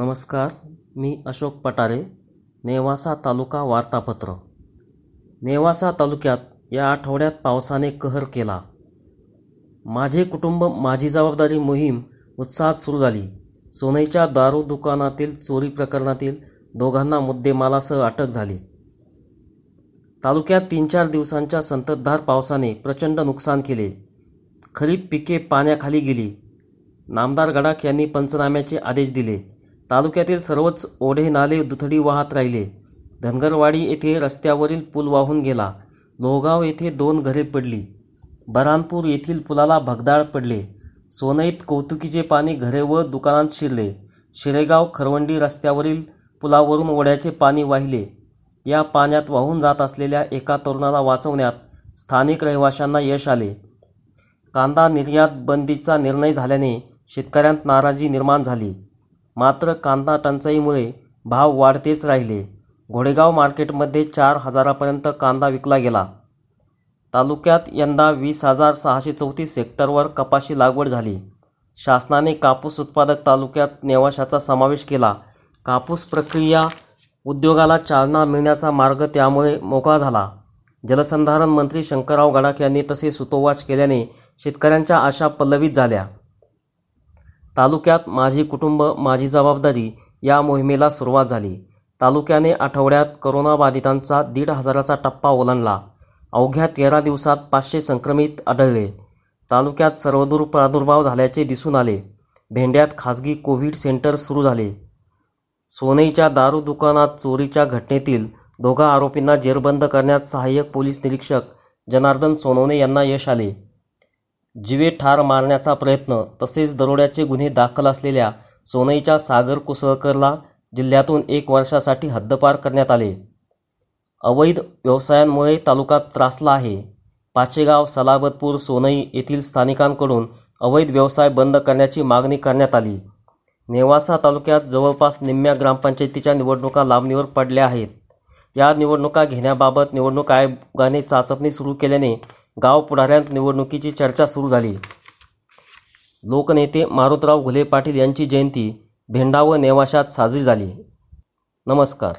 नमस्कार मी अशोक पटारे नेवासा तालुका वार्तापत्र. नेवासा तालुक्यात या आठवड्यात पावसाने कहर केला. माझे कुटुंब माझी जबाबदारी मोहीम उत्साहात सुरू झाली. सोनईच्या दारू दुकानातील चोरी प्रकरणातील दोघांना मुद्देमालासह अटक झाली. तालुक्यात तीन चार दिवसांच्या संततधार पावसाने प्रचंड नुकसान केले. खरीप पिके पाण्याखाली गेली. नामदार गडाख यांनी पंचनाम्याचे आदेश दिले. तालुक्यातील सर्वच ओढे नाले दुथडी वाहत राहिले. धनगरवाडी येथे रस्त्यावरील पूल वाहून गेला. लोहगाव येथे दोन घरे पडली. बरानपूर येथील पुलाला भगदाळ पडले. सोनईत कौतुकीचे पाणी घरे व दुकानात शिरले. शिरेगाव खरवंडी रस्त्यावरील पुलावरून ओढ्याचे पाणी वाहिले. या पाण्यात वाहून जात असलेल्या एका तरुणाला वाचवण्यात स्थानिक रहिवाशांना यश आले. कांदा निर्यात बंदीचा निर्णय झाल्याने शेतकऱ्यांत नाराजी निर्माण झाली. मात्र कांदा टंचाईमुळे भाव वाढतेच राहिले. घोडेगाव मार्केटमध्ये चार हजारापर्यंत कांदा विकला गेला. तालुक्यात यंदा वीस हजार सहाशे चौतीस हेक्टरवर कपाशी लागवड झाली. शासनाने कापूस उत्पादक तालुक्यात नेवाशाचा समावेश केला. कापूस प्रक्रिया उद्योगाला चालना मिळण्याचा मार्ग त्यामुळे मोकळा झाला. जलसंधारण मंत्री शंकरराव गडाख यांनी तसे सुतोवाच केल्याने शेतकऱ्यांच्या आशा पल्लवित झाल्या. तालुक्यात माझी कुटुंब माझी जबाबदारी या मोहिमेला सुरुवात झाली. तालुक्याने आठवड्यात करोनाबाधितांचा दीड हजाराचा टप्पा ओलांडला. अवघ्या तेरा दिवसात पाचशे संक्रमित आढळले. तालुक्यात सर्वदूर प्रादुर्भाव झाल्याचे दिसून आले. भेंड्यात खासगी कोविड सेंटर सुरू झाले. सोनईच्या दारू दुकानात चोरीच्या घटनेतील दोघा आरोपींना जेरबंद करण्यात सहाय्यक पोलीस निरीक्षक जनार्दन सोनवणे यांना यश आले. जिवे ठार मारण्याचा प्रयत्न तसेच दरोड्याचे गुन्हे दाखल असलेल्या सोनईच्या सागर कुसळकरला जिल्ह्यातून एक वर्षासाठी हद्दपार करण्यात आले. अवैध व्यवसायांमुळे तालुका त्रासला आहे. पाचेगाव सलाबतपूर सोनई येथील स्थानिकांकडून अवैध व्यवसाय बंद करण्याची मागणी करण्यात आली. नेवासा तालुक्यात जवळपास निम्म्या ग्रामपंचायतीच्या निवडणुका लांबणीवर पडल्या आहेत. या निवडणुका घेण्याबाबत निवडणूक आयोगाने चाचपणी सुरू केल्याने गाव पुढाऱ्यांत निवडणुकीची चर्चा सुरू झाली. लोकनेते मारुतराव घुले पाटील यांची जयंती भेंडा व नेवाशात साजरी झाली. नमस्कार.